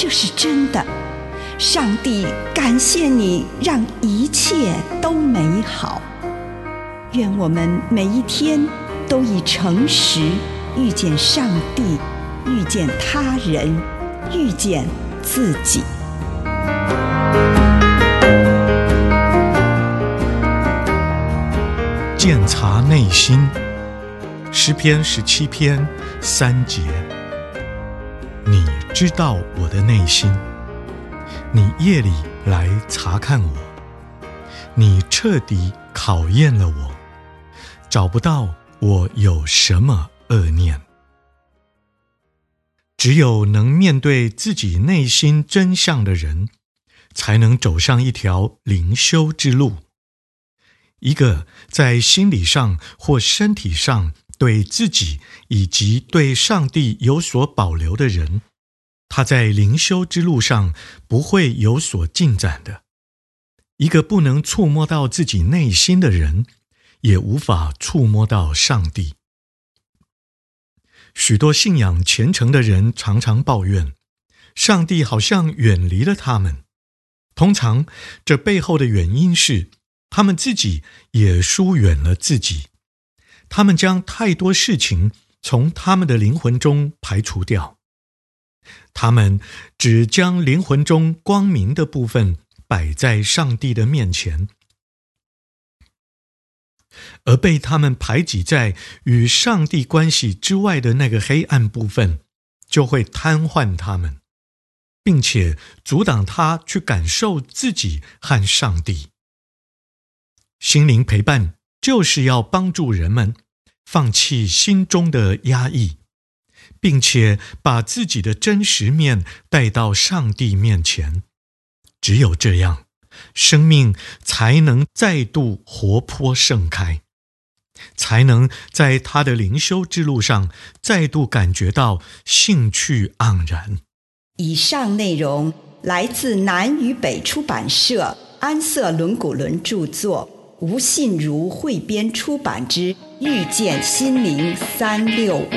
这是真的。上帝感谢你，让一切都美好。愿我们每一天都以诚实遇见上帝，遇见他人，遇见自己。鉴察内心，诗篇十七篇三节。知道我的内心，你夜里来查看我，你彻底考验了我，找不到我有什么恶念。只有能面对自己内心真相的人，才能走上一条灵修之路。一个在心理上或身体上对自己以及对上帝有所保留的人，他在灵修之路上不会有所进展的。一个不能触摸到自己内心的人，也无法触摸到上帝。许多信仰虔诚的人常常抱怨，上帝好像远离了他们。通常，这背后的原因是，他们自己也疏远了自己，他们将太多事情从他们的灵魂中排除掉，他们只将灵魂中光明的部分摆在上帝的面前，而被他们排挤在与上帝关系之外的那个黑暗部分，就会瘫痪他们，并且阻挡他去感受自己和上帝。心灵陪伴就是要帮助人们放弃心中的压抑，并且把自己的真实面带到上帝面前。只有这样，生命才能再度活泼盛开，才能在他的灵修之路上再度感觉到兴趣盎然。以上内容来自南与北出版社安瑟伦古伦著作。吴信如汇编出版之《遇见心灵三六五》。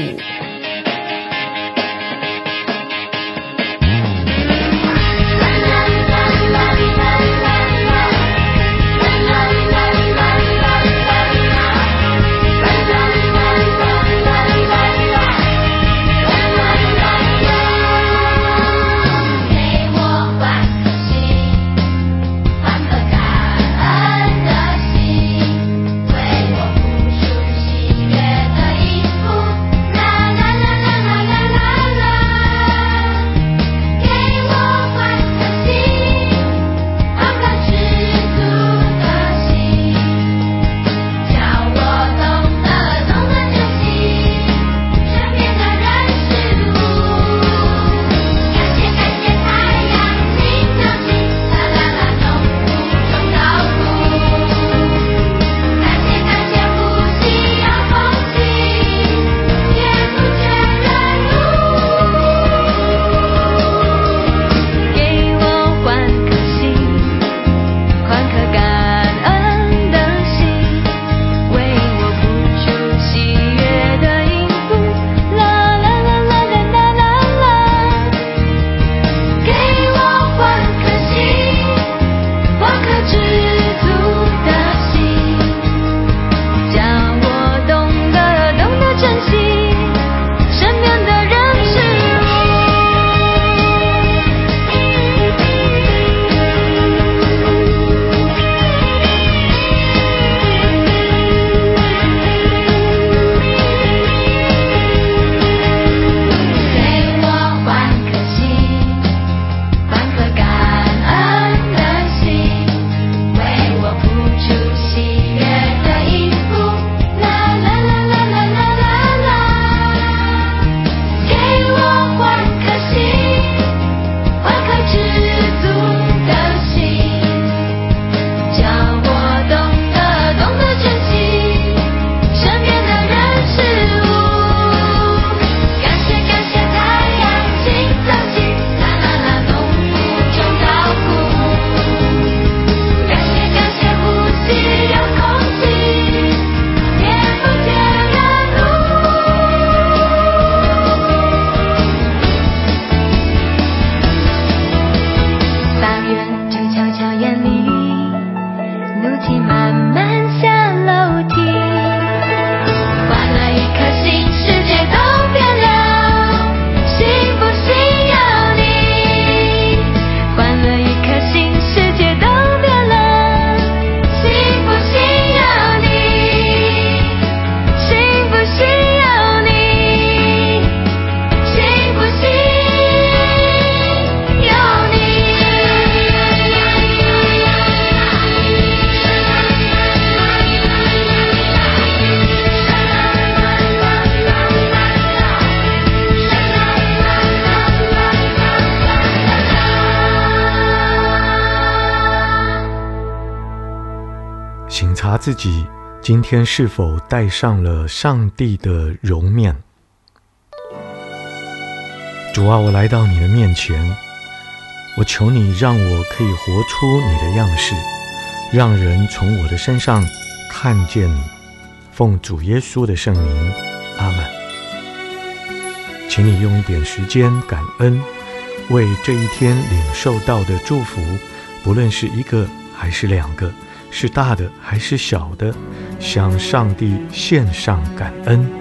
省察自己今天是否戴上了上帝的容面。主啊，我来到你的面前，我求你让我可以活出你的样式，让人从我的身上看见你。奉主耶稣的圣名，阿门。请你用一点时间感恩，为这一天领受到的祝福，不论是一个还是两个。是大的还是小的，向上帝献上感恩。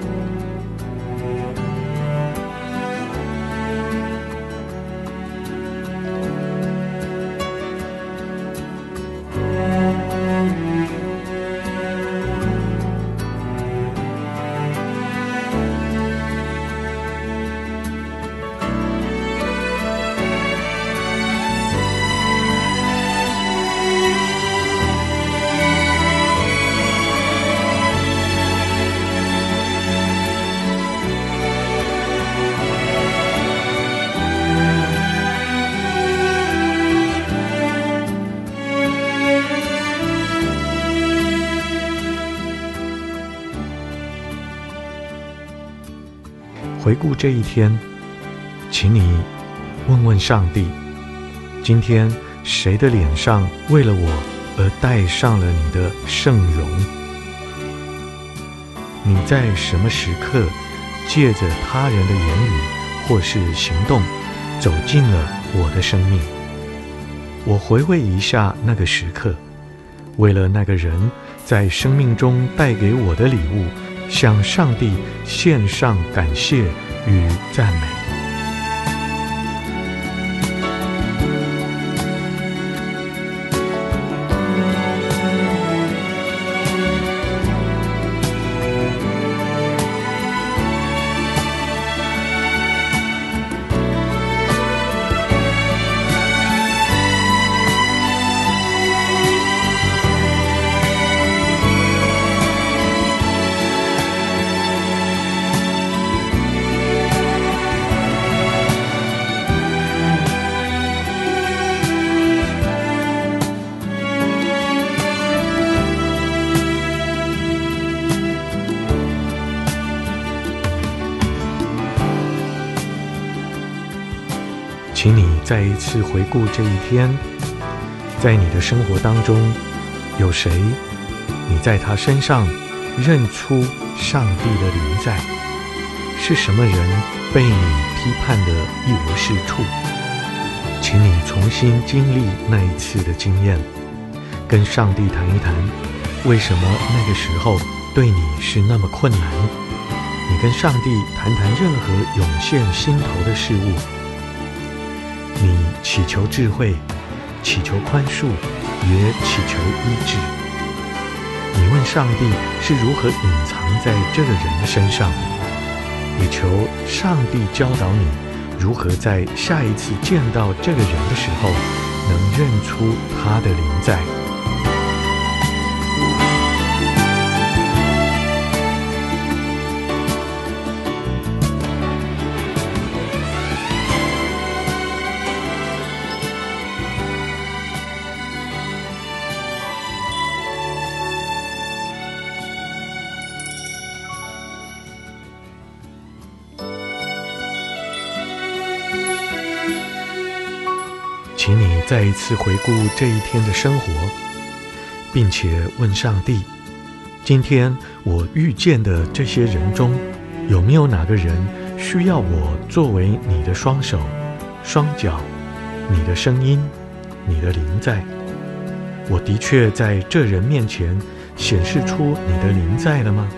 回顾这一天，请你问问上帝：今天谁的脸上为了我而戴上了你的圣容？你在什么时刻借着他人的言语或是行动走进了我的生命？我回味一下那个时刻，为了那个人在生命中带给我的礼物。向上帝献上感谢与赞美。请你再一次回顾这一天，在你的生活当中，有谁？你在他身上认出上帝的临在？是什么人被你批判的一无是处？请你重新经历那一次的经验，跟上帝谈一谈，为什么那个时候对你是那么困难？你跟上帝谈谈任何涌现心头的事物。祈求智慧，祈求宽恕，也祈求医治。你问上帝是如何隐藏在这个人的身上，也求上帝教导你如何在下一次见到这个人的时候，能认出他的灵在。你再一次回顾这一天的生活，并且问上帝：今天我遇见的这些人中，有没有哪个人需要我作为你的双手、双脚、你的声音、你的灵在？我的确在这人面前显示出你的灵在了吗？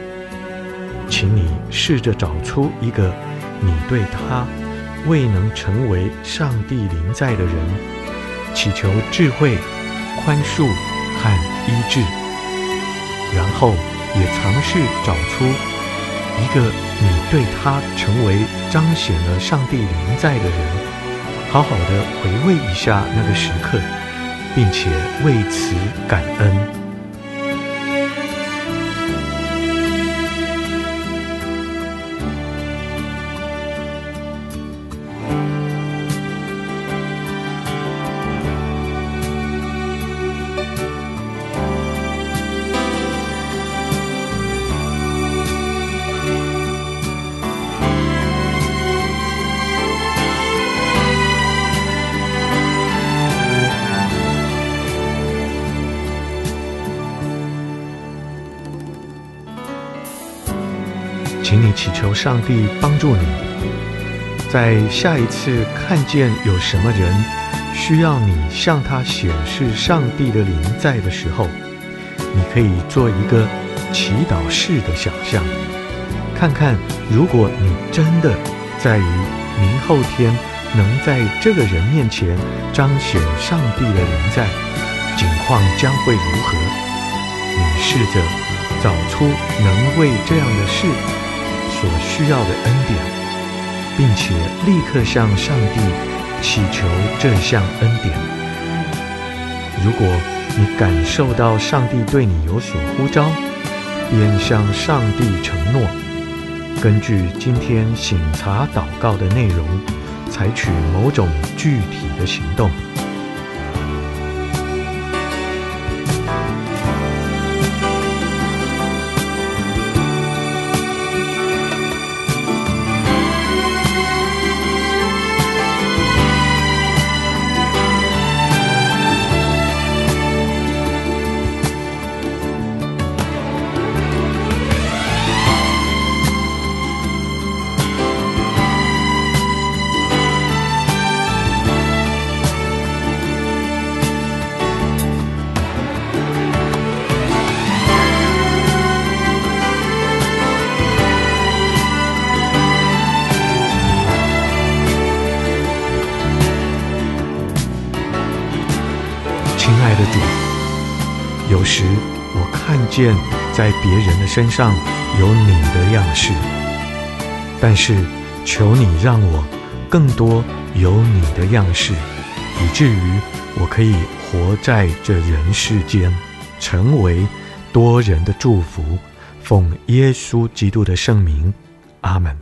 请你试着找出一个你对他未能成为上帝临在的人，祈求智慧、宽恕和医治，然后也尝试找出一个你对他成为彰显了上帝临在的人，好好的回味一下那个时刻。并且为此感恩。请你祈求上帝帮助你，在下一次看见有什么人需要你向他显示上帝的临在的时候，你可以做一个祈祷式的想象，看看如果你真的在于明后天能在这个人面前彰显上帝的临在，情况将会如何？你试着找出能为这样的事。所需要的恩典，并且立刻向上帝祈求这项恩典。如果你感受到上帝对你有所呼召，便向上帝承诺，根据今天醒察祷告的内容，采取某种具体的行动。见在别人的身上有你的样式，但是求你让我更多有你的样式，以至于我可以活在这人世间，成为多人的祝福。奉耶稣基督的圣名，阿门。